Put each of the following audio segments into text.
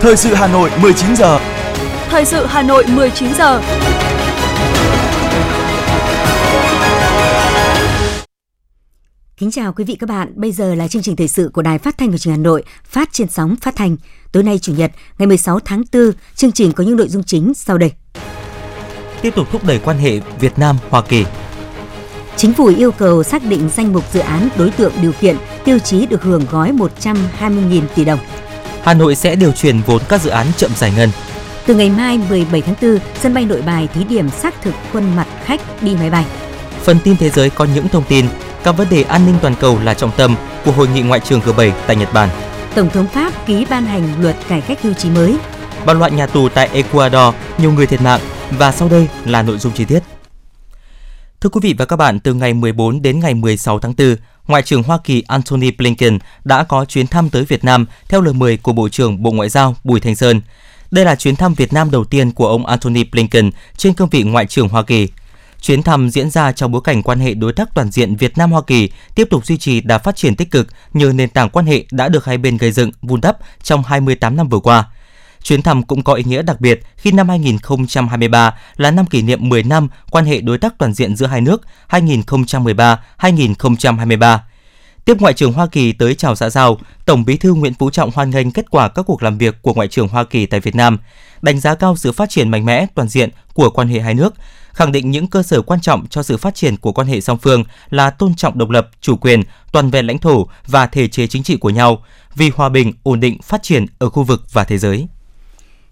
Thời sự Hà Nội 19 giờ. Thời sự Hà Nội 19 giờ. Kính chào quý vị các bạn, bây giờ là chương trình thời sự của Đài Phát thanh và Truyền hình Hà Nội, phát trên sóng phát thanh. Tối nay chủ nhật, ngày 16 tháng 4, chương trình có những nội dung chính sau đây. Tiếp tục thúc đẩy quan hệ Việt Nam Hoa Kỳ. Chính phủ yêu cầu xác định danh mục dự án đối tượng điều kiện tiêu chí được hưởng gói 120.000 tỷ đồng. Hà Nội sẽ điều chuyển vốn các dự án chậm giải ngân. Từ ngày mai 17 tháng 4, sân bay Nội Bài thí điểm xác thực khuôn mặt khách đi máy bay. Phần tin thế giới có những thông tin các vấn đề an ninh toàn cầu là trọng tâm của hội nghị ngoại trưởng G7 tại Nhật Bản. Tổng thống Pháp ký ban hành luật cải cách hưu trí mới. Bạo loạn nhà tù tại Ecuador, nhiều người thiệt mạng và sau đây là nội dung chi tiết. Thưa quý vị và các bạn, từ ngày 14 đến ngày 16 tháng 4, Ngoại trưởng Hoa Kỳ Antony Blinken đã có chuyến thăm tới Việt Nam theo lời mời của Bộ trưởng Bộ Ngoại giao Bùi Thanh Sơn. Đây là chuyến thăm Việt Nam đầu tiên của ông Antony Blinken trên cương vị Ngoại trưởng Hoa Kỳ. Chuyến thăm diễn ra trong bối cảnh quan hệ đối tác toàn diện Việt Nam Hoa Kỳ tiếp tục duy trì đà phát triển tích cực nhờ nền tảng quan hệ đã được hai bên gây dựng, vun đắp trong 28 năm vừa qua. Chuyến thăm cũng có ý nghĩa đặc biệt khi năm 2023 là năm kỷ niệm 10 năm quan hệ đối tác toàn diện giữa hai nước 2013-2023. Tiếp Ngoại trưởng Hoa Kỳ tới chào xã giao, Tổng Bí thư Nguyễn Phú Trọng hoan nghênh kết quả các cuộc làm việc của Ngoại trưởng Hoa Kỳ tại Việt Nam, đánh giá cao sự phát triển mạnh mẽ toàn diện của quan hệ hai nước, khẳng định những cơ sở quan trọng cho sự phát triển của quan hệ song phương là tôn trọng độc lập, chủ quyền, toàn vẹn lãnh thổ và thể chế chính trị của nhau, vì hòa bình, ổn định, phát triển ở khu vực và thế giới.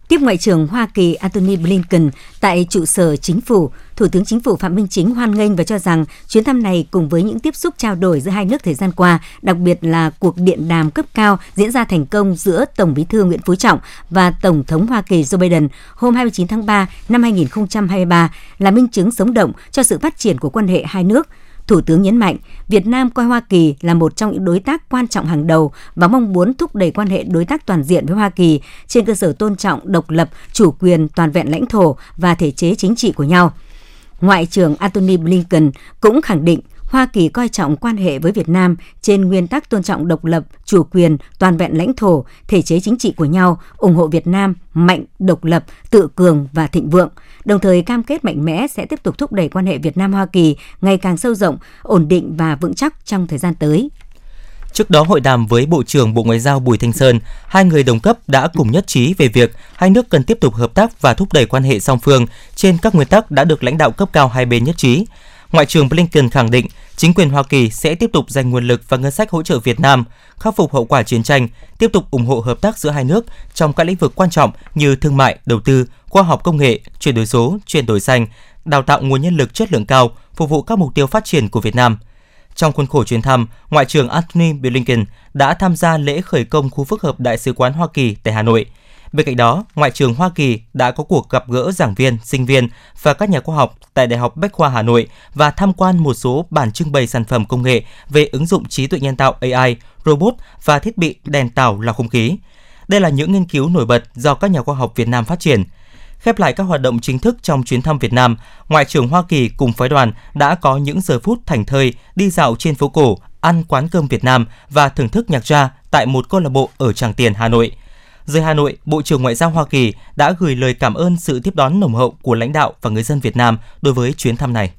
Tiếp Ngoại trưởng Hoa Kỳ Antony Blinken tại trụ sở chính phủ, Thủ tướng Chính phủ Phạm Minh Chính hoan nghênh và cho rằng chuyến thăm này cùng với những tiếp xúc trao đổi giữa hai nước thời gian qua, đặc biệt là cuộc điện đàm cấp cao diễn ra thành công giữa Tổng Bí thư Nguyễn Phú Trọng và Tổng thống Hoa Kỳ Joe Biden hôm 29 tháng 3 năm 2023 là minh chứng sống động cho sự phát triển của quan hệ hai nước – Thủ tướng nhấn mạnh, Việt Nam coi Hoa Kỳ là một trong những đối tác quan trọng hàng đầu và mong muốn thúc đẩy quan hệ đối tác toàn diện với Hoa Kỳ trên cơ sở tôn trọng độc lập, chủ quyền, toàn vẹn lãnh thổ và thể chế chính trị của nhau. Ngoại trưởng Antony Blinken cũng khẳng định Hoa Kỳ coi trọng quan hệ với Việt Nam trên nguyên tắc tôn trọng độc lập, chủ quyền, toàn vẹn lãnh thổ, thể chế chính trị của nhau, ủng hộ Việt Nam mạnh, độc lập, tự cường và thịnh vượng, đồng thời cam kết mạnh mẽ sẽ tiếp tục thúc đẩy quan hệ Việt Nam Hoa Kỳ ngày càng sâu rộng, ổn định và vững chắc trong thời gian tới. Trước đó hội đàm với Bộ trưởng Bộ Ngoại giao Bùi Thanh Sơn, hai người đồng cấp đã cùng nhất trí về việc hai nước cần tiếp tục hợp tác và thúc đẩy quan hệ song phương trên các nguyên tắc đã được lãnh đạo cấp cao hai bên nhất trí. Ngoại trưởng Blinken khẳng định chính quyền Hoa Kỳ sẽ tiếp tục dành nguồn lực và ngân sách hỗ trợ Việt Nam khắc phục hậu quả chiến tranh, tiếp tục ủng hộ hợp tác giữa hai nước trong các lĩnh vực quan trọng như thương mại, đầu tư, khoa học công nghệ, chuyển đổi số, chuyển đổi xanh, đào tạo nguồn nhân lực chất lượng cao, phục vụ các mục tiêu phát triển của Việt Nam. Trong khuôn khổ chuyến thăm, Ngoại trưởng Antony Blinken đã tham gia lễ khởi công khu phức hợp Đại sứ quán Hoa Kỳ tại Hà Nội – Bên cạnh đó, Ngoại trưởng Hoa Kỳ đã có cuộc gặp gỡ giảng viên, sinh viên và các nhà khoa học tại Đại học Bách khoa Hà Nội và tham quan một số bản trưng bày sản phẩm công nghệ về ứng dụng trí tuệ nhân tạo AI, robot và thiết bị đèn tạo lọc không khí. Đây là những nghiên cứu nổi bật do các nhà khoa học Việt Nam phát triển. Khép lại các hoạt động chính thức trong chuyến thăm Việt Nam, Ngoại trưởng Hoa Kỳ cùng phái đoàn đã có những giờ phút thành thơi đi dạo trên phố cổ, ăn quán cơm Việt Nam và thưởng thức nhạc gia tại một câu lạc bộ ở Tràng Tiền, Hà Nội – Rời Hà Nội, Bộ trưởng Ngoại giao Hoa Kỳ đã gửi lời cảm ơn sự tiếp đón nồng hậu của lãnh đạo và người dân Việt Nam đối với chuyến thăm này.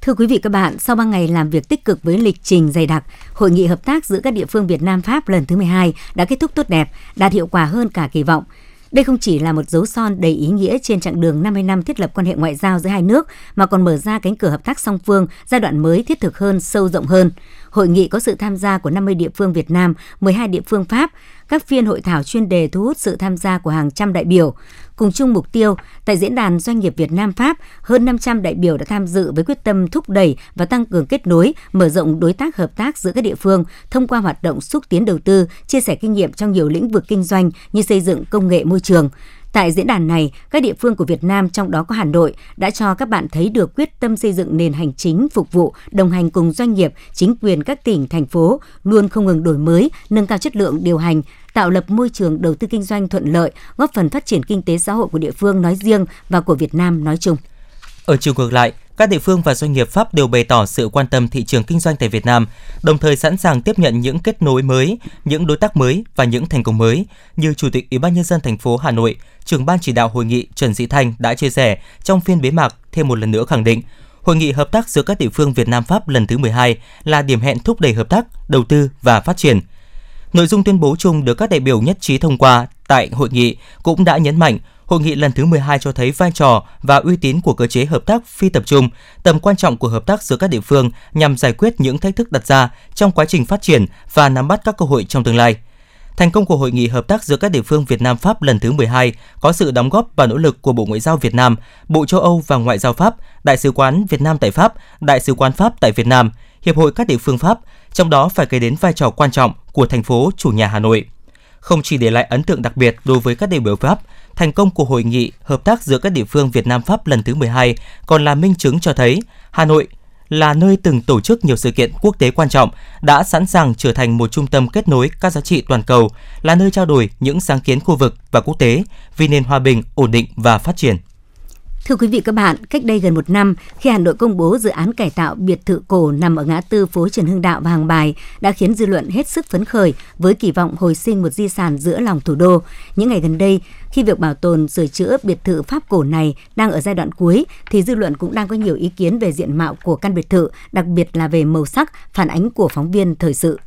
Thưa quý vị các bạn, sau 3 ngày làm việc tích cực với lịch trình dày đặc, hội nghị hợp tác giữa các địa phương Việt Nam Pháp lần thứ 12 đã kết thúc tốt đẹp, đạt hiệu quả hơn cả kỳ vọng. Đây không chỉ là một dấu son đầy ý nghĩa trên chặng đường 50 năm thiết lập quan hệ ngoại giao giữa hai nước, mà còn mở ra cánh cửa hợp tác song phương giai đoạn mới thiết thực hơn, sâu rộng hơn. Hội nghị có sự tham gia của 50 địa phương Việt Nam, 12 địa phương Pháp, các phiên hội thảo chuyên đề thu hút sự tham gia của hàng trăm đại biểu. Cùng chung mục tiêu, tại Diễn đàn Doanh nghiệp Việt Nam Pháp, hơn 500 đại biểu đã tham dự với quyết tâm thúc đẩy và tăng cường kết nối, mở rộng đối tác hợp tác giữa các địa phương thông qua hoạt động xúc tiến đầu tư, chia sẻ kinh nghiệm trong nhiều lĩnh vực kinh doanh như xây dựng công nghệ môi trường. Tại diễn đàn này, các địa phương của Việt Nam trong đó có Hà Nội đã cho các bạn thấy được quyết tâm xây dựng nền hành chính phục vụ, đồng hành cùng doanh nghiệp, chính quyền các tỉnh, thành phố luôn không ngừng đổi mới, nâng cao chất lượng điều hành, tạo lập môi trường đầu tư kinh doanh thuận lợi, góp phần phát triển kinh tế xã hội của địa phương nói riêng và của Việt Nam nói chung. Ở chiều ngược lại, các địa phương và doanh nghiệp Pháp đều bày tỏ sự quan tâm thị trường kinh doanh tại Việt Nam, đồng thời sẵn sàng tiếp nhận những kết nối mới, những đối tác mới và những thành công mới, như Chủ tịch Ủy ban nhân dân thành phố Hà Nội, trưởng ban chỉ đạo hội nghị Trần Sĩ Thanh đã chia sẻ trong phiên bế mạc thêm một lần nữa khẳng định Hội nghị hợp tác giữa các địa phương Việt Nam Pháp lần thứ 12 là điểm hẹn thúc đẩy hợp tác, đầu tư và phát triển. Nội dung tuyên bố chung được các đại biểu nhất trí thông qua tại hội nghị cũng đã nhấn mạnh Hội nghị lần thứ 12 cho thấy vai trò và uy tín của cơ chế hợp tác phi tập trung, tầm quan trọng của hợp tác giữa các địa phương nhằm giải quyết những thách thức đặt ra trong quá trình phát triển và nắm bắt các cơ hội trong tương lai. Thành công của hội nghị hợp tác giữa các địa phương Việt Nam Pháp lần thứ 12 có sự đóng góp và nỗ lực của Bộ Ngoại giao Việt Nam, Bộ Châu Âu và Ngoại giao Pháp, Đại sứ quán Việt Nam tại Pháp, Đại sứ quán Pháp tại Việt Nam, Hiệp hội các địa phương Pháp, trong đó phải kể đến vai trò quan trọng của thành phố chủ nhà Hà Nội. Không chỉ để lại ấn tượng đặc biệt đối với các đại biểu Pháp, thành công của hội nghị hợp tác giữa các địa phương Việt Nam Pháp lần thứ 12 còn là minh chứng cho thấy Hà Nội là nơi từng tổ chức nhiều sự kiện quốc tế quan trọng, đã sẵn sàng trở thành một trung tâm kết nối các giá trị toàn cầu, là nơi trao đổi những sáng kiến khu vực và quốc tế vì nền hòa bình, ổn định và phát triển. Thưa quý vị các bạn, cách đây gần một năm, khi Hà Nội công bố dự án cải tạo biệt thự cổ nằm ở ngã tư phố Trần Hưng Đạo và Hàng Bài đã khiến dư luận hết sức phấn khởi với kỳ vọng hồi sinh một di sản giữa lòng thủ đô. Những ngày gần đây, khi việc bảo tồn sửa chữa biệt thự Pháp cổ này đang ở giai đoạn cuối, thì dư luận cũng đang có nhiều ý kiến về diện mạo của căn biệt thự, đặc biệt là về màu sắc, phản ánh của phóng viên thời sự.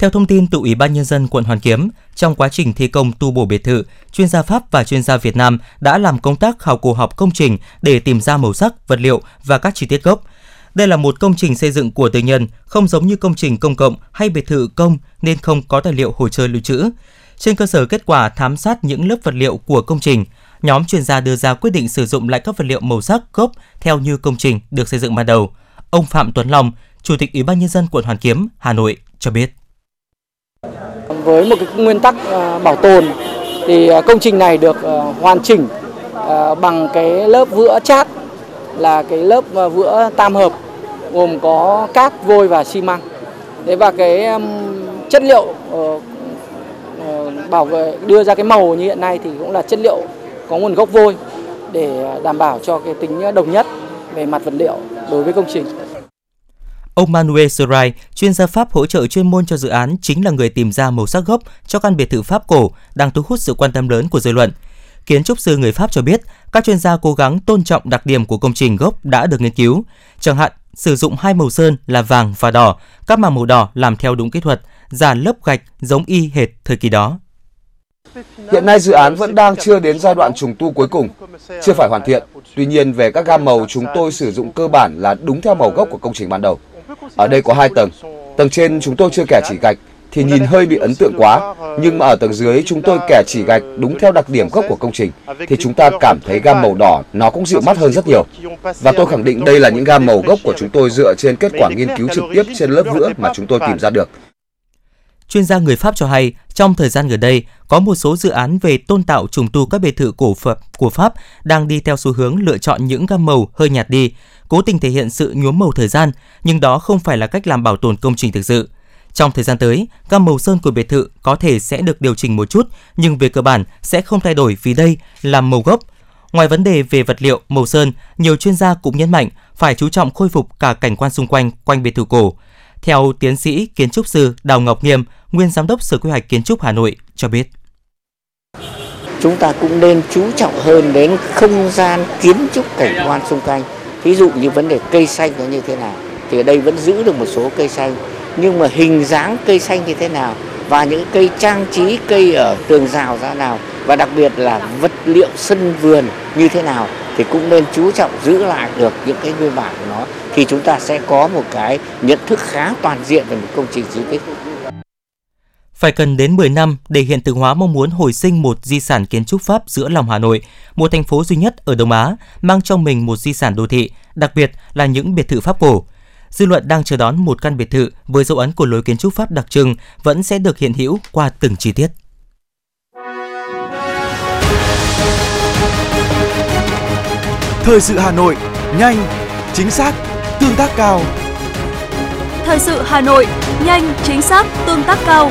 Theo thông tin từ Ủy ban Nhân dân quận Hoàn Kiếm, trong quá trình thi công tu bổ biệt thự, chuyên gia Pháp và chuyên gia Việt Nam đã làm công tác khảo cổ học công trình để tìm ra màu sắc, vật liệu và các chi tiết gốc. Đây là một công trình xây dựng của tư nhân, không giống như công trình công cộng hay biệt thự công nên không có tài liệu hồ sơ lưu trữ. Trên cơ sở kết quả thám sát những lớp vật liệu của công trình, nhóm chuyên gia đưa ra quyết định sử dụng lại các vật liệu màu sắc gốc theo như công trình được xây dựng ban đầu. Ông Phạm Tuấn Long, Chủ tịch Ủy ban nhân dân quận Hoàn Kiếm, Hà Nội cho biết. Với một cái nguyên tắc ờ, bảo tồn thì ờ, công trình này được ờ, hoàn chỉnh bằng cái lớp vữa chát là cái lớp vữa tam hợp gồm có cát, vôi và xi măng. Thế và cái chất liệu bảo vệ đưa ra cái màu như hiện nay thì cũng là chất liệu có nguồn gốc vôi để đảm bảo cho cái tính đồng nhất về mặt vật liệu đối với công trình. Ông Manuel Serai, chuyên gia Pháp hỗ trợ chuyên môn cho dự án, chính là người tìm ra màu sắc gốc cho căn biệt thự Pháp cổ đang thu hút sự quan tâm lớn của dư luận. Kiến trúc sư người Pháp cho biết, các chuyên gia cố gắng tôn trọng đặc điểm của công trình gốc đã được nghiên cứu. Chẳng hạn, sử dụng hai màu sơn là vàng và đỏ, các màng màu đỏ làm theo đúng kỹ thuật, giả lớp gạch giống y hệt thời kỳ đó. Hiện nay dự án vẫn đang chưa đến giai đoạn trùng tu cuối cùng, chưa phải hoàn thiện. Tuy nhiên về các gam màu chúng tôi sử dụng cơ bản là đúng theo màu gốc của công trình ban đầu. Ở đây có hai tầng. Tầng trên chúng tôi chưa kẻ chỉ gạch thì nhìn hơi bị ấn tượng quá, nhưng mà ở tầng dưới chúng tôi kẻ chỉ gạch đúng theo đặc điểm gốc của công trình thì chúng ta cảm thấy gam màu đỏ nó cũng dịu mắt hơn rất nhiều. Và tôi khẳng định đây là những gam màu gốc của chúng tôi dựa trên kết quả nghiên cứu trực tiếp trên lớp vữa mà chúng tôi tìm ra được. Chuyên gia người Pháp cho hay, trong thời gian gần đây, có một số dự án về tôn tạo trùng tu các biệt thự cổ Phật của Pháp đang đi theo xu hướng lựa chọn những gam màu hơi nhạt đi, cố tình thể hiện sự nhuốm màu thời gian, nhưng đó không phải là cách làm bảo tồn công trình thực sự. Trong thời gian tới, gam màu sơn của biệt thự có thể sẽ được điều chỉnh một chút, nhưng về cơ bản sẽ không thay đổi vì đây là màu gốc. Ngoài vấn đề về vật liệu, màu sơn, nhiều chuyên gia cũng nhấn mạnh phải chú trọng khôi phục cả cảnh quan xung quanh quanh biệt thự cổ. Theo tiến sĩ kiến trúc sư Đào Ngọc Nghiêm, nguyên giám đốc Sở Quy hoạch Kiến trúc Hà Nội cho biết. Chúng ta cũng nên chú trọng hơn đến không gian kiến trúc cảnh quan xung quanh. Ví dụ như vấn đề cây xanh nó như thế nào thì ở đây vẫn giữ được một số cây xanh nhưng mà hình dáng cây xanh như thế nào và những cây trang trí cây ở tường rào ra nào và đặc biệt là vật liệu sân vườn như thế nào thì cũng nên chú trọng giữ lại được những cái nguyên bản của nó thì chúng ta sẽ có một cái nhận thức khá toàn diện về một công trình di tích. Phải cần đến 10 năm để hiện thực hóa mong muốn hồi sinh một di sản kiến trúc Pháp giữa lòng Hà Nội, một thành phố duy nhất ở Đông Á mang trong mình một di sản đô thị, đặc biệt là những biệt thự Pháp cổ. Dư luận đang chờ đón một căn biệt thự với dấu ấn của lối kiến trúc Pháp đặc trưng vẫn sẽ được hiện hữu qua từng chi tiết. Thời sự Hà Nội, nhanh, chính xác, tương tác cao. Thời sự Hà Nội, nhanh, chính xác, tương tác cao.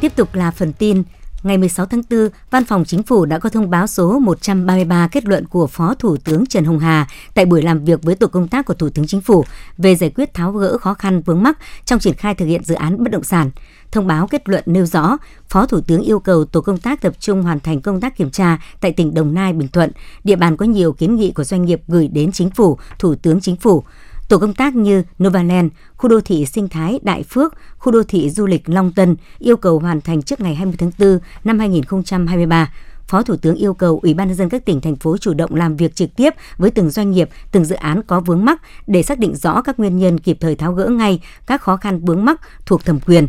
Tiếp tục là phần tin Ngày 16 tháng 4, Văn phòng Chính phủ đã có thông báo số 133 kết luận của Phó Thủ tướng Trần Hồng Hà tại buổi làm việc với tổ công tác của Thủ tướng Chính phủ về giải quyết tháo gỡ khó khăn vướng mắc trong triển khai thực hiện dự án bất động sản. Thông báo kết luận nêu rõ, Phó Thủ tướng yêu cầu tổ công tác tập trung hoàn thành công tác kiểm tra tại tỉnh Đồng Nai, Bình Thuận, địa bàn có nhiều kiến nghị của doanh nghiệp gửi đến Chính phủ, Thủ tướng Chính phủ. Tổ công tác như Novaland, khu đô thị sinh thái Đại Phước, khu đô thị du lịch Long Tân yêu cầu hoàn thành trước ngày 20 tháng 4 năm 2023. Phó Thủ tướng yêu cầu Ủy ban nhân dân các tỉnh thành phố chủ động làm việc trực tiếp với từng doanh nghiệp, từng dự án có vướng mắc để xác định rõ các nguyên nhân kịp thời tháo gỡ ngay các khó khăn vướng mắc thuộc thẩm quyền.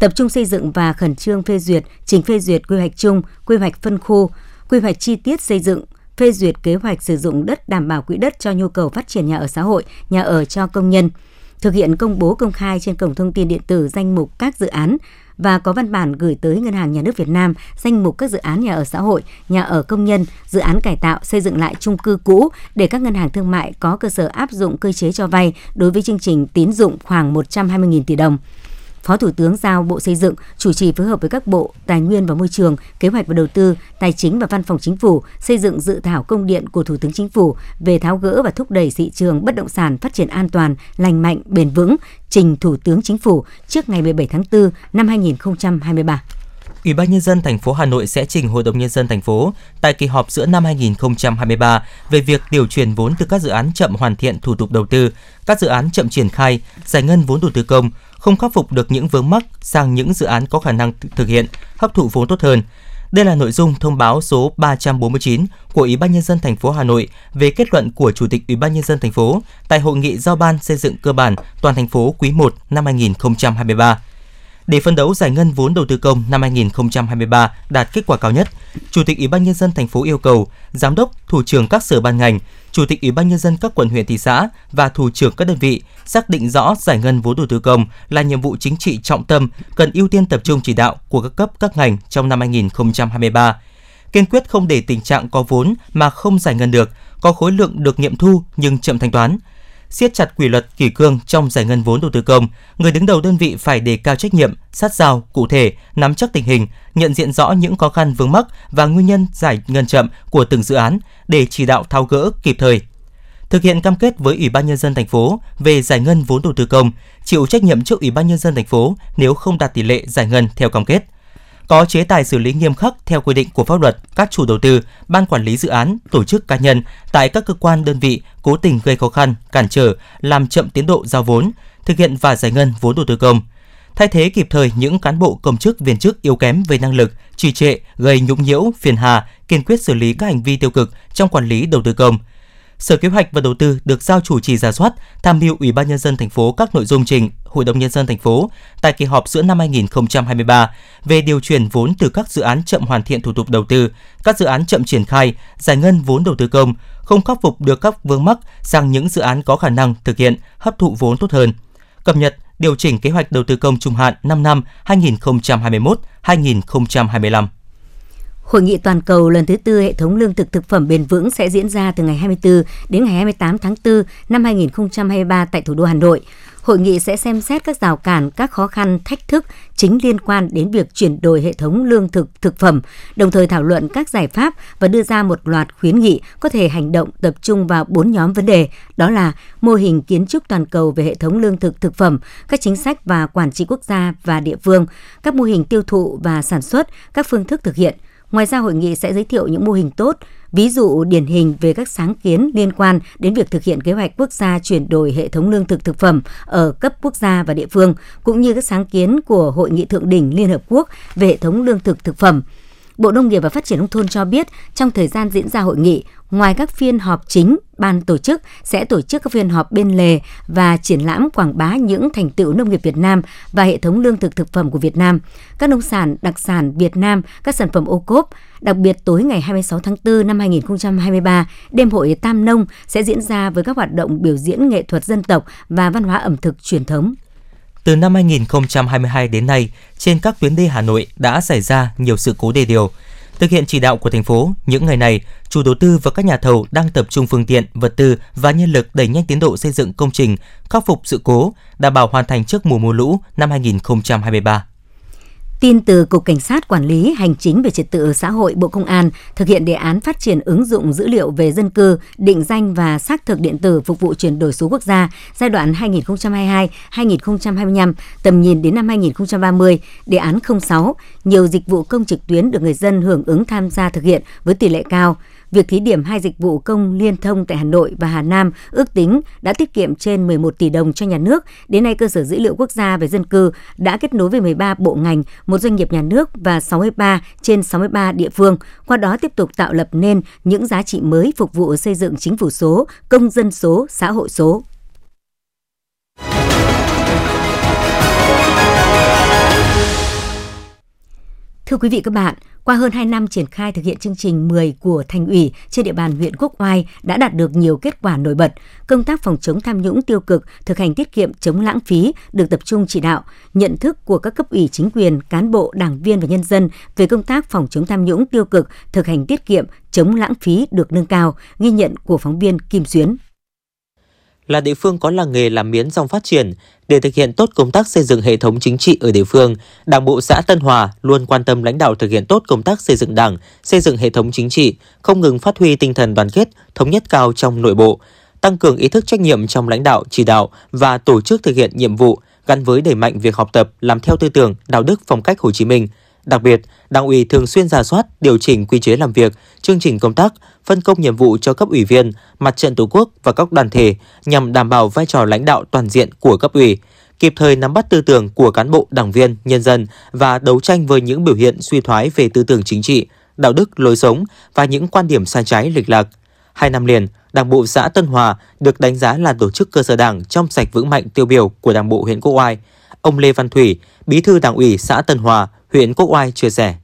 Tập trung xây dựng và khẩn trương phê duyệt, trình phê duyệt quy hoạch chung, quy hoạch phân khu, quy hoạch chi tiết xây dựng, phê duyệt kế hoạch sử dụng đất đảm bảo quỹ đất cho nhu cầu phát triển nhà ở xã hội, nhà ở cho công nhân, thực hiện công bố công khai trên cổng thông tin điện tử danh mục các dự án và có văn bản gửi tới Ngân hàng Nhà nước Việt Nam danh mục các dự án nhà ở xã hội, nhà ở công nhân, dự án cải tạo, xây dựng lại chung cư cũ để các ngân hàng thương mại có cơ sở áp dụng cơ chế cho vay đối với chương trình tín dụng khoảng 120.000 tỷ đồng. Phó Thủ tướng giao Bộ Xây dựng chủ trì phối hợp với các bộ Tài nguyên và Môi trường, Kế hoạch và Đầu tư, Tài chính và Văn phòng Chính phủ xây dựng dự thảo công điện của Thủ tướng Chính phủ về tháo gỡ và thúc đẩy thị trường bất động sản phát triển an toàn, lành mạnh, bền vững, trình Thủ tướng Chính phủ trước ngày 17 tháng 4 năm 2023. Ủy ban nhân dân thành phố Hà Nội sẽ trình Hội đồng nhân dân thành phố tại kỳ họp giữa năm 2023 về việc điều chuyển vốn từ các dự án chậm hoàn thiện thủ tục đầu tư, các dự án chậm triển khai, giải ngân vốn đầu tư công, không khắc phục được những vướng mắc sang những dự án có khả năng thực hiện, hấp thụ vốn tốt hơn. Đây là nội dung thông báo số 349 của Ủy ban nhân dân thành phố Hà Nội về kết luận của Chủ tịch Ủy ban nhân dân thành phố tại hội nghị giao ban xây dựng cơ bản toàn thành phố quý 1 năm 2023. Để phân đấu giải ngân vốn đầu tư công năm 2023 đạt kết quả cao nhất, Chủ tịch Ủy ban nhân dân thành phố yêu cầu giám đốc, thủ trưởng các sở ban ngành, Chủ tịch Ủy ban nhân dân các quận huyện thị xã và thủ trưởng các đơn vị xác định rõ giải ngân vốn đầu tư công là nhiệm vụ chính trị trọng tâm cần ưu tiên tập trung chỉ đạo của các cấp các ngành trong năm 2023. Kiên quyết không để tình trạng có vốn mà không giải ngân được, có khối lượng được nghiệm thu nhưng chậm thanh toán siết chặt kỷ luật kỷ cương trong giải ngân vốn đầu tư công, người đứng đầu đơn vị phải đề cao trách nhiệm, sát sao, cụ thể, nắm chắc tình hình, nhận diện rõ những khó khăn vướng mắc và nguyên nhân giải ngân chậm của từng dự án để chỉ đạo tháo gỡ kịp thời. Thực hiện cam kết với Ủy ban nhân dân thành phố về giải ngân vốn đầu tư công, chịu trách nhiệm trước Ủy ban nhân dân thành phố nếu không đạt tỷ lệ giải ngân theo cam kết có chế tài xử lý nghiêm khắc theo quy định của pháp luật các chủ đầu tư, ban quản lý dự án, tổ chức cá nhân tại các cơ quan đơn vị cố tình gây khó khăn, cản trở, làm chậm tiến độ giao vốn, thực hiện và giải ngân vốn đầu tư công. Thay thế kịp thời những cán bộ công chức viên chức yếu kém về năng lực, trì trệ, gây nhũng nhiễu, phiền hà, kiên quyết xử lý các hành vi tiêu cực trong quản lý đầu tư công – Sở Kế hoạch và Đầu tư được giao chủ trì giả soát, tham mưu Ủy ban nhân dân thành phố các nội dung trình Hội đồng nhân dân thành phố tại kỳ họp giữa năm 2023 về điều chuyển vốn từ các dự án chậm hoàn thiện thủ tục đầu tư, các dự án chậm triển khai, giải ngân vốn đầu tư công, không khắc phục được các vướng mắc sang những dự án có khả năng thực hiện hấp thụ vốn tốt hơn. Cập nhật điều chỉnh kế hoạch đầu tư công trung hạn 5 năm 2021-2025. Hội nghị toàn cầu lần thứ tư hệ thống lương thực thực phẩm bền vững sẽ diễn ra từ ngày 24 đến ngày 28 tháng 4 năm 2023 tại thủ đô Hà Nội. Hội nghị sẽ xem xét các rào cản, các khó khăn, thách thức chính liên quan đến việc chuyển đổi hệ thống lương thực thực phẩm, đồng thời thảo luận các giải pháp và đưa ra một loạt khuyến nghị có thể hành động tập trung vào bốn nhóm vấn đề, đó là mô hình kiến trúc toàn cầu về hệ thống lương thực thực phẩm, các chính sách và quản trị quốc gia và địa phương, các mô hình tiêu thụ và sản xuất, các phương thức thực hiện, Ngoài ra hội nghị sẽ giới thiệu những mô hình tốt, ví dụ điển hình về các sáng kiến liên quan đến việc thực hiện kế hoạch quốc gia chuyển đổi hệ thống lương thực thực phẩm ở cấp quốc gia và địa phương, cũng như các sáng kiến của Hội nghị thượng đỉnh Liên Hợp Quốc về hệ thống lương thực thực phẩm. Bộ Nông nghiệp và Phát triển Nông thôn cho biết, trong thời gian diễn ra hội nghị, ngoài các phiên họp chính, ban tổ chức sẽ tổ chức các phiên họp bên lề và triển lãm quảng bá những thành tựu nông nghiệp Việt Nam và hệ thống lương thực thực phẩm của Việt Nam, các nông sản đặc sản Việt Nam, các sản phẩm ô cốp. Đặc biệt tối ngày 26 tháng 4 năm 2023, đêm hội Tam Nông sẽ diễn ra với các hoạt động biểu diễn nghệ thuật dân tộc và văn hóa ẩm thực truyền thống. Từ năm 2022 đến nay, trên các tuyến đê Hà Nội đã xảy ra nhiều sự cố đê điều. Thực hiện chỉ đạo của thành phố, những ngày này, chủ đầu tư và các nhà thầu đang tập trung phương tiện, vật tư và nhân lực đẩy nhanh tiến độ xây dựng công trình, khắc phục sự cố, đảm bảo hoàn thành trước mùa mùa lũ năm 2023. Tin từ Cục Cảnh sát Quản lý Hành chính về Trật tự xã hội Bộ Công an thực hiện đề án phát triển ứng dụng dữ liệu về dân cư, định danh và xác thực điện tử phục vụ chuyển đổi số quốc gia giai đoạn 2022-2025, tầm nhìn đến năm 2030, đề án 06, nhiều dịch vụ công trực tuyến được người dân hưởng ứng tham gia thực hiện với tỷ lệ cao. Việc thí điểm hai dịch vụ công liên thông tại Hà Nội và Hà Nam ước tính đã tiết kiệm trên 11 tỷ đồng cho nhà nước. Đến nay, cơ sở dữ liệu quốc gia về dân cư đã kết nối với 13 bộ ngành, một doanh nghiệp nhà nước và 63 trên 63 địa phương, qua đó tiếp tục tạo lập nên những giá trị mới phục vụ xây dựng chính phủ số, công dân số, xã hội số. Thưa quý vị các bạn, qua hơn 2 năm triển khai thực hiện chương trình 10 của thành ủy trên địa bàn huyện Quốc Oai đã đạt được nhiều kết quả nổi bật. Công tác phòng chống tham nhũng tiêu cực, thực hành tiết kiệm chống lãng phí được tập trung chỉ đạo. Nhận thức của các cấp ủy chính quyền, cán bộ, đảng viên và nhân dân về công tác phòng chống tham nhũng tiêu cực, thực hành tiết kiệm chống lãng phí được nâng cao, ghi nhận của phóng viên Kim Xuyến là địa phương có làng nghề làm miến rong phát triển. Để thực hiện tốt công tác xây dựng hệ thống chính trị ở địa phương, Đảng bộ xã Tân Hòa luôn quan tâm lãnh đạo thực hiện tốt công tác xây dựng Đảng, xây dựng hệ thống chính trị, không ngừng phát huy tinh thần đoàn kết, thống nhất cao trong nội bộ, tăng cường ý thức trách nhiệm trong lãnh đạo, chỉ đạo và tổ chức thực hiện nhiệm vụ gắn với đẩy mạnh việc học tập, làm theo tư tưởng, đạo đức phong cách Hồ Chí Minh – Đặc biệt, Đảng ủy thường xuyên giả soát, điều chỉnh quy chế làm việc, chương trình công tác, phân công nhiệm vụ cho cấp ủy viên, mặt trận Tổ quốc và các đoàn thể nhằm đảm bảo vai trò lãnh đạo toàn diện của cấp ủy, kịp thời nắm bắt tư tưởng của cán bộ, đảng viên, nhân dân và đấu tranh với những biểu hiện suy thoái về tư tưởng chính trị, đạo đức, lối sống và những quan điểm sai trái lệch lạc. Hai năm liền, Đảng bộ xã Tân Hòa được đánh giá là tổ chức cơ sở đảng trong sạch vững mạnh tiêu biểu của Đảng bộ huyện Quốc Oai. Ông Lê Văn Thủy, Bí thư Đảng ủy xã Tân Hòa, huyện Quốc Oai chia sẻ.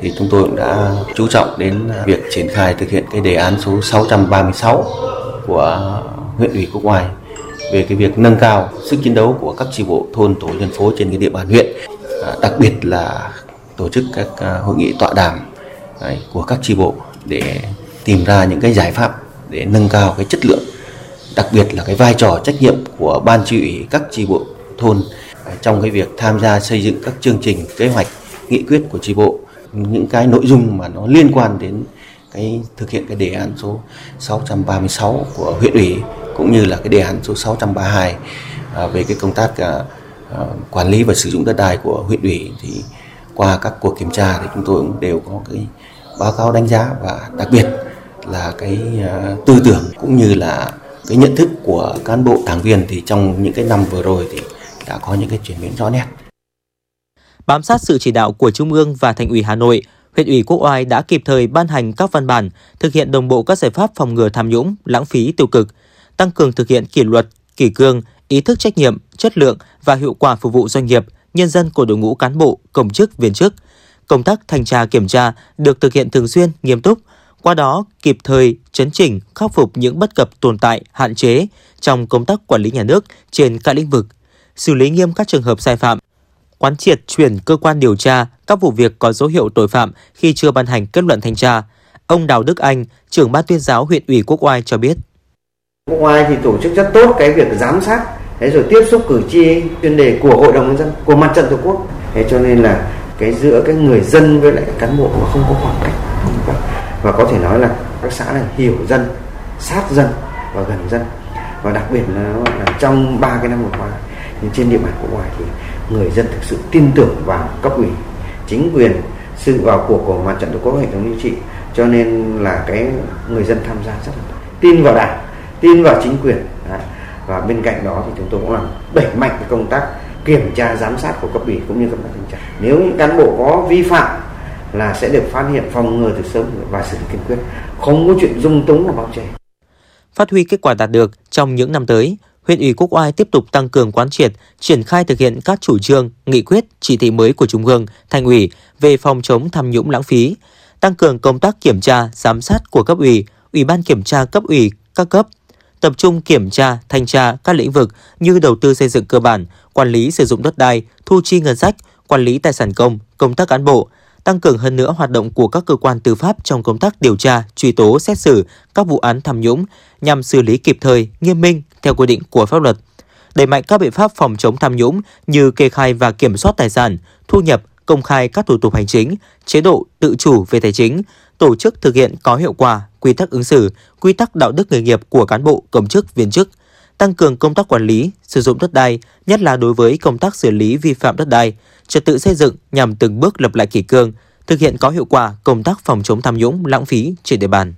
Thì chúng tôi cũng đã chú trọng đến việc triển khai thực hiện cái đề án số 636 của huyện ủy Quốc Oai về cái việc nâng cao sức chiến đấu của các chi bộ thôn tổ dân phố trên cái địa bàn huyện, à, đặc biệt là tổ chức các à, hội nghị tọa đàm à, của các chi bộ để tìm ra những cái giải pháp để nâng cao cái chất lượng đặc biệt là cái vai trò trách nhiệm của ban tri ủy các chi bộ thôn trong cái việc tham gia xây dựng các chương trình kế hoạch nghị quyết của tri bộ những cái nội dung mà nó liên quan đến cái thực hiện cái đề án số 636 của huyện ủy cũng như là cái đề án số 632 à, về cái công tác à, à, quản lý và sử dụng đất đai của huyện ủy thì qua các cuộc kiểm tra thì chúng tôi cũng đều có cái báo cáo đánh giá và đặc biệt là cái à, tư tưởng cũng như là cái nhận thức của cán bộ đảng viên. Thì trong những cái năm vừa rồi thì đã có những cái chuyển biến rõ nét. Bám sát sự chỉ đạo của Trung ương và Thành ủy Hà Nội, huyện ủy Quốc Oai đã kịp thời ban hành các văn bản thực hiện đồng bộ các giải pháp phòng ngừa tham nhũng, lãng phí tiêu cực, tăng cường thực hiện kỷ luật, kỷ cương, ý thức trách nhiệm, chất lượng và hiệu quả phục vụ doanh nghiệp, nhân dân của đội ngũ cán bộ, công chức, viên chức. Công tác thanh tra kiểm tra được thực hiện thường xuyên, nghiêm túc, qua đó kịp thời chấn chỉnh, khắc phục những bất cập tồn tại, hạn chế trong công tác quản lý nhà nước trên các lĩnh vực xử lý nghiêm các trường hợp sai phạm, quán triệt chuyển cơ quan điều tra các vụ việc có dấu hiệu tội phạm khi chưa ban hành kết luận thanh tra. Ông Đào Đức Anh, trưởng ban tuyên giáo huyện ủy Quốc Oai cho biết. Quốc Oai thì tổ chức rất tốt cái việc giám sát, thế rồi tiếp xúc cử tri chuyên đề của hội đồng nhân dân, của mặt trận tổ quốc. Thế cho nên là cái giữa cái người dân với lại cán bộ nó không có khoảng cách và có thể nói là các xã này hiểu dân, sát dân và gần dân và đặc biệt là, là trong ba cái năm vừa qua nhưng trên địa bàn quốc ngoài thì người dân thực sự tin tưởng vào cấp ủy, chính quyền, sự vào cuộc của mặt trận tổ quốc hệ thống chính trị. Cho nên là cái người dân tham gia rất là tin vào đảng, tin vào chính quyền à, và bên cạnh đó thì chúng tôi cũng làm đẩy mạnh cái công tác kiểm tra, giám sát của cấp ủy cũng như công tác thanh tra. Nếu những cán bộ có vi phạm là sẽ được phát hiện, phòng ngừa từ sớm và xử lý kiên quyết. Không có chuyện dung túng và bao che. Phát huy kết quả đạt được trong những năm tới huyện ủy Quốc Oai tiếp tục tăng cường quán triệt, triển khai thực hiện các chủ trương, nghị quyết, chỉ thị mới của Trung ương, Thành ủy về phòng chống tham nhũng lãng phí, tăng cường công tác kiểm tra, giám sát của cấp ủy, ủy ban kiểm tra cấp ủy các cấp, tập trung kiểm tra, thanh tra các lĩnh vực như đầu tư xây dựng cơ bản, quản lý sử dụng đất đai, thu chi ngân sách, quản lý tài sản công, công tác cán bộ, tăng cường hơn nữa hoạt động của các cơ quan tư pháp trong công tác điều tra, truy tố, xét xử các vụ án tham nhũng nhằm xử lý kịp thời, nghiêm minh theo quy định của pháp luật. đẩy mạnh các biện pháp phòng chống tham nhũng như kê khai và kiểm soát tài sản, thu nhập, công khai các thủ tục hành chính, chế độ tự chủ về tài chính, tổ chức thực hiện có hiệu quả quy tắc ứng xử, quy tắc đạo đức nghề nghiệp của cán bộ, công chức, viên chức, tăng cường công tác quản lý, sử dụng đất đai, nhất là đối với công tác xử lý vi phạm đất đai, trật tự xây dựng nhằm từng bước lập lại kỷ cương, thực hiện có hiệu quả công tác phòng chống tham nhũng, lãng phí trên địa bàn.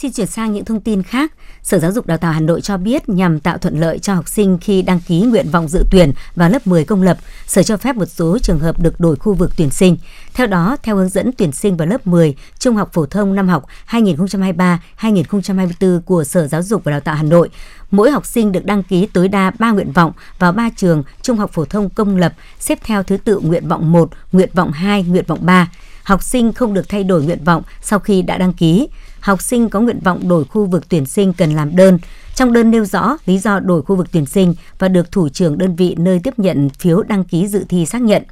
Xin chuyển sang những thông tin khác. Sở Giáo dục Đào tạo Hà Nội cho biết nhằm tạo thuận lợi cho học sinh khi đăng ký nguyện vọng dự tuyển vào lớp 10 công lập, Sở cho phép một số trường hợp được đổi khu vực tuyển sinh. Theo đó, theo hướng dẫn tuyển sinh vào lớp 10 Trung học phổ thông năm học 2023-2024 của Sở Giáo dục và Đào tạo Hà Nội, mỗi học sinh được đăng ký tối đa 3 nguyện vọng vào 3 trường Trung học phổ thông công lập xếp theo thứ tự nguyện vọng 1, nguyện vọng 2, nguyện vọng 3. Học sinh không được thay đổi nguyện vọng sau khi đã đăng ký học sinh có nguyện vọng đổi khu vực tuyển sinh cần làm đơn. Trong đơn nêu rõ lý do đổi khu vực tuyển sinh và được thủ trưởng đơn vị nơi tiếp nhận phiếu đăng ký dự thi xác nhận.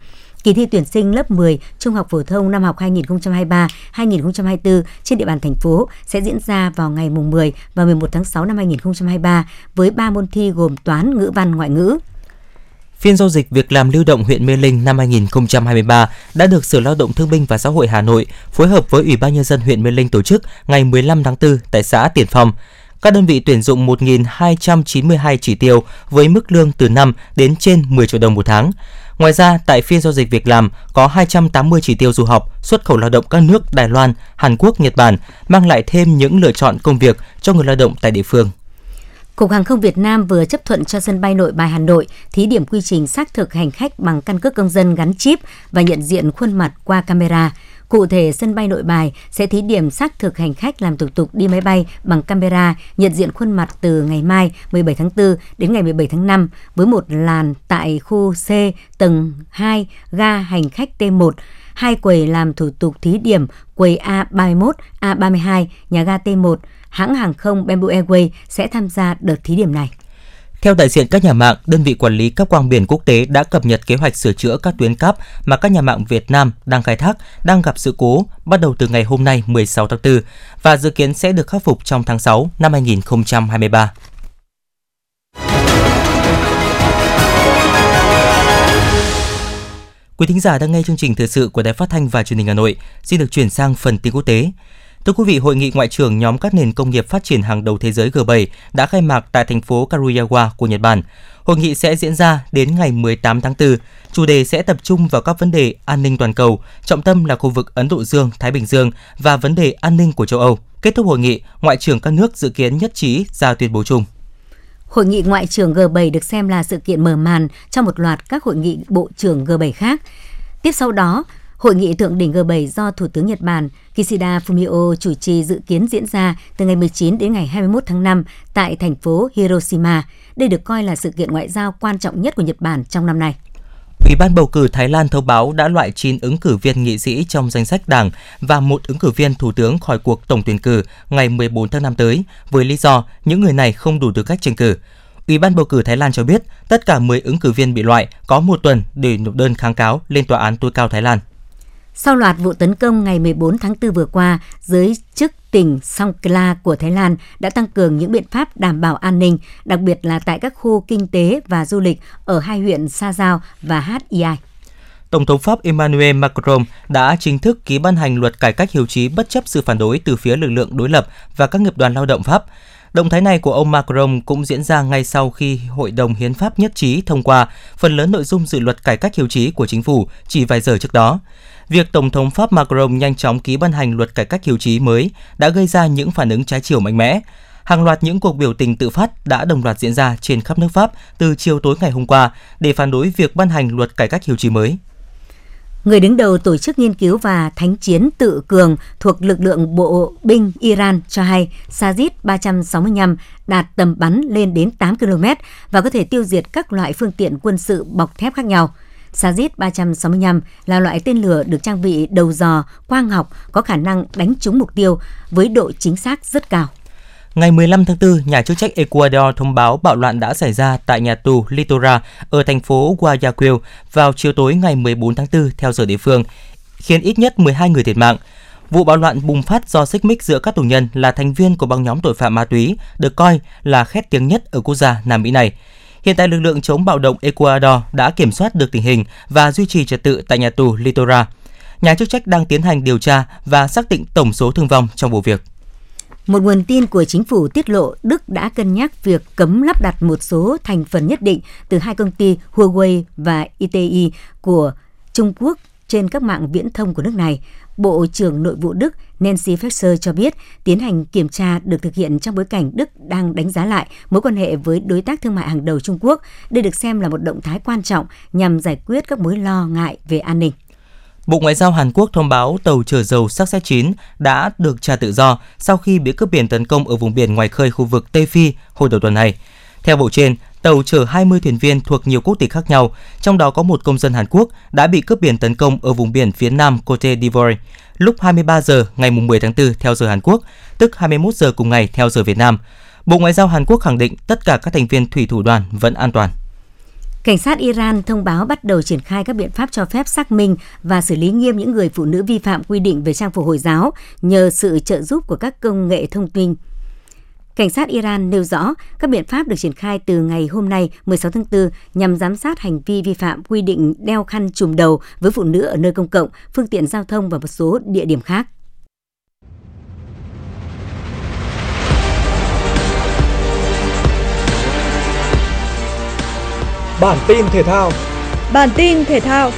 Kỳ thi tuyển sinh lớp 10 Trung học phổ thông năm học 2023-2024 trên địa bàn thành phố sẽ diễn ra vào ngày mùng 10 và 11 tháng 6 năm 2023 với 3 môn thi gồm toán, ngữ văn, ngoại ngữ. Phiên giao dịch việc làm lưu động huyện Mê Linh năm 2023 đã được Sở Lao động Thương binh và Xã hội Hà Nội phối hợp với Ủy ban nhân dân huyện Mê Linh tổ chức ngày 15 tháng 4 tại xã Tiền Phong. Các đơn vị tuyển dụng 1.292 chỉ tiêu với mức lương từ 5 đến trên 10 triệu đồng một tháng. Ngoài ra, tại phiên giao dịch việc làm có 280 chỉ tiêu du học, xuất khẩu lao động các nước Đài Loan, Hàn Quốc, Nhật Bản, mang lại thêm những lựa chọn công việc cho người lao động tại địa phương. Cục Hàng không Việt Nam vừa chấp thuận cho sân bay Nội Bài Hà Nội thí điểm quy trình xác thực hành khách bằng căn cước công dân gắn chip và nhận diện khuôn mặt qua camera. Cụ thể, sân bay Nội Bài sẽ thí điểm xác thực hành khách làm thủ tục đi máy bay bằng camera nhận diện khuôn mặt từ ngày mai 17 tháng 4 đến ngày 17 tháng 5 với một làn tại khu C tầng 2 ga hành khách T1 hai quầy làm thủ tục thí điểm quầy A31, A32, nhà ga T1, hãng hàng không Bamboo Airways sẽ tham gia đợt thí điểm này. Theo đại diện các nhà mạng, đơn vị quản lý các quang biển quốc tế đã cập nhật kế hoạch sửa chữa các tuyến cáp mà các nhà mạng Việt Nam đang khai thác đang gặp sự cố bắt đầu từ ngày hôm nay 16 tháng 4 và dự kiến sẽ được khắc phục trong tháng 6 năm 2023. Quý thính giả đang nghe chương trình thời sự của Đài Phát thanh và Truyền hình Hà Nội. Xin được chuyển sang phần tin quốc tế. Thưa quý vị, hội nghị ngoại trưởng nhóm các nền công nghiệp phát triển hàng đầu thế giới G7 đã khai mạc tại thành phố Karuyawa của Nhật Bản. Hội nghị sẽ diễn ra đến ngày 18 tháng 4. Chủ đề sẽ tập trung vào các vấn đề an ninh toàn cầu, trọng tâm là khu vực Ấn Độ Dương, Thái Bình Dương và vấn đề an ninh của châu Âu. Kết thúc hội nghị, ngoại trưởng các nước dự kiến nhất trí ra tuyên bố chung. Hội nghị ngoại trưởng G7 được xem là sự kiện mở màn cho một loạt các hội nghị bộ trưởng G7 khác. Tiếp sau đó, Hội nghị thượng đỉnh G7 do Thủ tướng Nhật Bản Kishida Fumio chủ trì dự kiến diễn ra từ ngày 19 đến ngày 21 tháng 5 tại thành phố Hiroshima. Đây được coi là sự kiện ngoại giao quan trọng nhất của Nhật Bản trong năm nay. Ủy ban bầu cử Thái Lan thông báo đã loại 9 ứng cử viên nghị sĩ trong danh sách đảng và một ứng cử viên thủ tướng khỏi cuộc tổng tuyển cử ngày 14 tháng 5 tới, với lý do những người này không đủ tư cách tranh cử. Ủy ban bầu cử Thái Lan cho biết tất cả 10 ứng cử viên bị loại có một tuần để nộp đơn kháng cáo lên tòa án tối cao Thái Lan. Sau loạt vụ tấn công ngày 14 tháng 4 vừa qua, giới chức tỉnh Songkhla của Thái Lan đã tăng cường những biện pháp đảm bảo an ninh, đặc biệt là tại các khu kinh tế và du lịch ở hai huyện Sa Giao và Hát Yai. Tổng thống Pháp Emmanuel Macron đã chính thức ký ban hành luật cải cách hiếu trí bất chấp sự phản đối từ phía lực lượng đối lập và các nghiệp đoàn lao động Pháp. Động thái này của ông Macron cũng diễn ra ngay sau khi Hội đồng Hiến pháp nhất trí thông qua phần lớn nội dung dự luật cải cách hiếu trí của chính phủ chỉ vài giờ trước đó. Việc Tổng thống Pháp Macron nhanh chóng ký ban hành luật cải cách hiếu trí mới đã gây ra những phản ứng trái chiều mạnh mẽ. Hàng loạt những cuộc biểu tình tự phát đã đồng loạt diễn ra trên khắp nước Pháp từ chiều tối ngày hôm qua để phản đối việc ban hành luật cải cách hiếu trí mới. Người đứng đầu Tổ chức Nghiên cứu và Thánh chiến tự cường thuộc lực lượng bộ binh Iran cho hay Sajid 365 đạt tầm bắn lên đến 8 km và có thể tiêu diệt các loại phương tiện quân sự bọc thép khác nhau. Sajid 365 là loại tên lửa được trang bị đầu dò, quang học, có khả năng đánh trúng mục tiêu với độ chính xác rất cao. Ngày 15 tháng 4, nhà chức trách Ecuador thông báo bạo loạn đã xảy ra tại nhà tù Litora ở thành phố Guayaquil vào chiều tối ngày 14 tháng 4 theo giờ địa phương, khiến ít nhất 12 người thiệt mạng. Vụ bạo loạn bùng phát do xích mích giữa các tù nhân là thành viên của băng nhóm tội phạm ma túy được coi là khét tiếng nhất ở quốc gia Nam Mỹ này. Hiện tại lực lượng chống bạo động Ecuador đã kiểm soát được tình hình và duy trì trật tự tại nhà tù Litora. Nhà chức trách đang tiến hành điều tra và xác định tổng số thương vong trong vụ việc. Một nguồn tin của chính phủ tiết lộ Đức đã cân nhắc việc cấm lắp đặt một số thành phần nhất định từ hai công ty Huawei và ITI của Trung Quốc trên các mạng viễn thông của nước này. Bộ trưởng Nội vụ Đức Nancy Faeser cho biết tiến hành kiểm tra được thực hiện trong bối cảnh Đức đang đánh giá lại mối quan hệ với đối tác thương mại hàng đầu Trung Quốc. Đây được xem là một động thái quan trọng nhằm giải quyết các mối lo ngại về an ninh. Bộ Ngoại giao Hàn Quốc thông báo tàu chở dầu Success 9 đã được trả tự do sau khi bị cướp biển tấn công ở vùng biển ngoài khơi khu vực Tây Phi hồi đầu tuần này. Theo bộ trên, tàu chở 20 thuyền viên thuộc nhiều quốc tịch khác nhau, trong đó có một công dân Hàn Quốc đã bị cướp biển tấn công ở vùng biển phía nam Cote d'Ivoire lúc 23 giờ ngày 10 tháng 4 theo giờ Hàn Quốc, tức 21 giờ cùng ngày theo giờ Việt Nam. Bộ Ngoại giao Hàn Quốc khẳng định tất cả các thành viên thủy thủ đoàn vẫn an toàn. Cảnh sát Iran thông báo bắt đầu triển khai các biện pháp cho phép xác minh và xử lý nghiêm những người phụ nữ vi phạm quy định về trang phục Hồi giáo nhờ sự trợ giúp của các công nghệ thông tin. Cảnh sát Iran nêu rõ các biện pháp được triển khai từ ngày hôm nay 16 tháng 4 nhằm giám sát hành vi vi phạm quy định đeo khăn trùm đầu với phụ nữ ở nơi công cộng, phương tiện giao thông và một số địa điểm khác. Bản tin thể thao. Bản tin thể thao.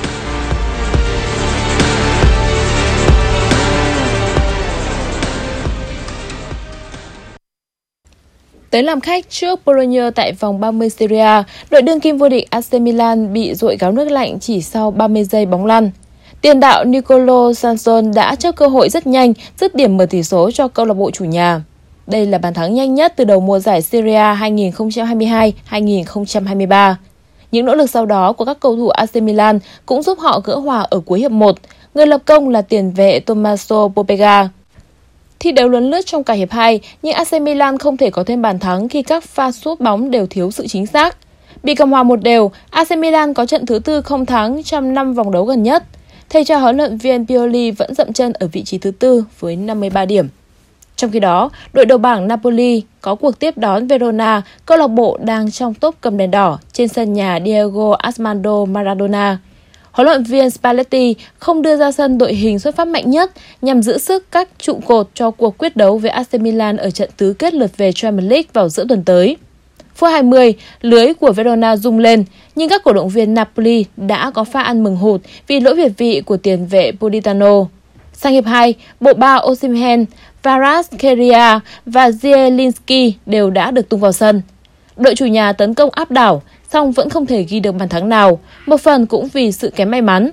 Tới làm khách trước Bologna tại vòng 30 Serie A, đội đương kim vô địch AC Milan bị dội gáo nước lạnh chỉ sau 30 giây bóng lăn. Tiền đạo Nicolo Sanson đã chấp cơ hội rất nhanh, dứt điểm mở tỷ số cho câu lạc bộ chủ nhà. Đây là bàn thắng nhanh nhất từ đầu mùa giải Serie A 2022-2023. Những nỗ lực sau đó của các cầu thủ AC Milan cũng giúp họ gỡ hòa ở cuối hiệp 1. Người lập công là tiền vệ Tommaso Popega. Thi đấu luân lướt trong cả hiệp 2, nhưng AC Milan không thể có thêm bàn thắng khi các pha sút bóng đều thiếu sự chính xác. Bị cầm hòa một đều, AC Milan có trận thứ tư không thắng trong 5 vòng đấu gần nhất. Thầy trò huấn luyện viên Pioli vẫn dậm chân ở vị trí thứ tư với 53 điểm. Trong khi đó, đội đầu bảng Napoli có cuộc tiếp đón Verona, câu lạc bộ đang trong top cầm đèn đỏ trên sân nhà Diego Armando Maradona. Huấn luyện viên Spalletti không đưa ra sân đội hình xuất phát mạnh nhất nhằm giữ sức các trụ cột cho cuộc quyết đấu với AC Milan ở trận tứ kết lượt về Champions League vào giữa tuần tới. Phút 20, lưới của Verona rung lên, nhưng các cổ động viên Napoli đã có pha ăn mừng hụt vì lỗi việt vị của tiền vệ Politano. Sang hiệp 2, bộ ba Osimhen, Varas Keria và Zielinski đều đã được tung vào sân. Đội chủ nhà tấn công áp đảo, song vẫn không thể ghi được bàn thắng nào, một phần cũng vì sự kém may mắn.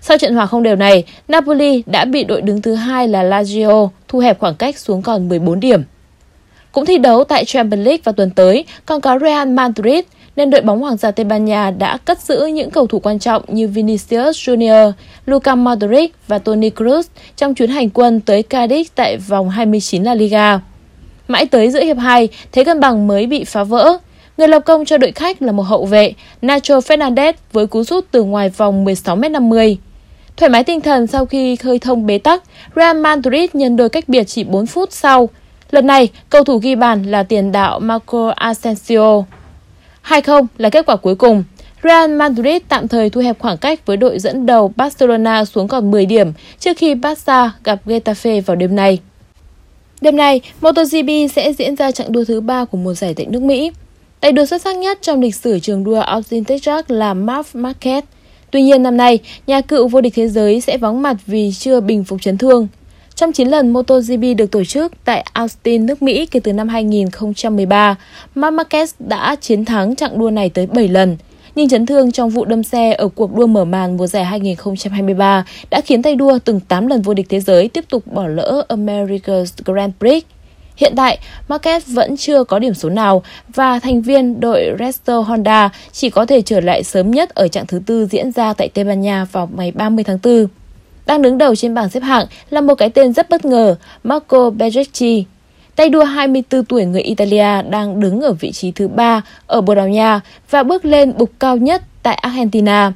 Sau trận hòa không đều này, Napoli đã bị đội đứng thứ hai là Lazio thu hẹp khoảng cách xuống còn 14 điểm. Cũng thi đấu tại Champions League vào tuần tới, còn có Real Madrid nên đội bóng Hoàng gia Tây Ban Nha đã cất giữ những cầu thủ quan trọng như Vinicius Junior, Luka Modric và Toni Kroos trong chuyến hành quân tới Cadiz tại vòng 29 La Liga. Mãi tới giữa hiệp 2, thế cân bằng mới bị phá vỡ. Người lập công cho đội khách là một hậu vệ, Nacho Fernandez với cú sút từ ngoài vòng 16m50. Thoải mái tinh thần sau khi khơi thông bế tắc, Real Madrid nhân đôi cách biệt chỉ 4 phút sau. Lần này, cầu thủ ghi bàn là tiền đạo Marco Asensio. 2-0 là kết quả cuối cùng. Real Madrid tạm thời thu hẹp khoảng cách với đội dẫn đầu Barcelona xuống còn 10 điểm trước khi Barca gặp Getafe vào đêm nay. Đêm nay, MotoGP sẽ diễn ra chặng đua thứ ba của mùa giải tại nước Mỹ. Tay đua xuất sắc nhất trong lịch sử trường đua Austin Texas là Marc Marquez. Tuy nhiên năm nay, nhà cựu vô địch thế giới sẽ vắng mặt vì chưa bình phục chấn thương. Trong 9 lần MotoGP được tổ chức tại Austin, nước Mỹ kể từ năm 2013, Marquez đã chiến thắng chặng đua này tới 7 lần. Nhưng chấn thương trong vụ đâm xe ở cuộc đua mở màn mùa giải 2023 đã khiến tay đua từng 8 lần vô địch thế giới tiếp tục bỏ lỡ America's Grand Prix. Hiện tại, Marquez vẫn chưa có điểm số nào và thành viên đội Resto Honda chỉ có thể trở lại sớm nhất ở chặng thứ tư diễn ra tại Tây Ban Nha vào ngày 30 tháng 4. Đang đứng đầu trên bảng xếp hạng là một cái tên rất bất ngờ, Marco Bezzecchi. Tay đua 24 tuổi người Italia đang đứng ở vị trí thứ 3 ở Bồ Đào Nha và bước lên bục cao nhất tại Argentina.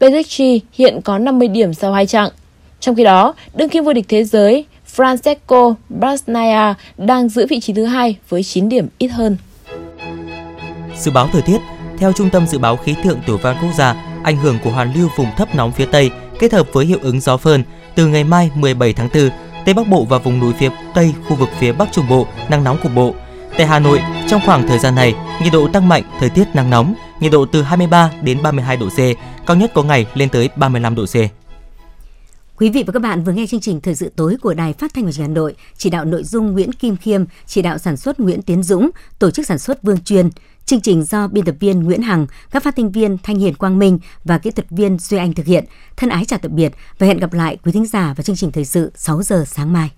Bezzecchi hiện có 50 điểm sau hai chặng. Trong khi đó, đương kim vô địch thế giới Francesco Bagnaia đang giữ vị trí thứ hai với 9 điểm ít hơn. Dự báo thời tiết theo Trung tâm Dự báo Khí tượng Thủy văn Quốc gia, ảnh hưởng của hoàn lưu vùng thấp nóng phía Tây kết hợp với hiệu ứng gió phơn, từ ngày mai 17 tháng 4, Tây Bắc Bộ và vùng núi phía Tây, khu vực phía Bắc Trung Bộ, nắng nóng cục bộ. Tại Hà Nội, trong khoảng thời gian này, nhiệt độ tăng mạnh, thời tiết nắng nóng, nhiệt độ từ 23 đến 32 độ C, cao nhất có ngày lên tới 35 độ C. Quý vị và các bạn vừa nghe chương trình Thời sự tối của Đài Phát thanh và Truyền hình Hà Nội, chỉ đạo nội dung Nguyễn Kim Khiêm, chỉ đạo sản xuất Nguyễn Tiến Dũng, tổ chức sản xuất Vương Truyền. Chương trình do biên tập viên Nguyễn Hằng, các phát thanh viên Thanh Hiền Quang Minh và kỹ thuật viên Duy Anh thực hiện. Thân ái chào tạm biệt và hẹn gặp lại quý thính giả vào chương trình thời sự 6 giờ sáng mai.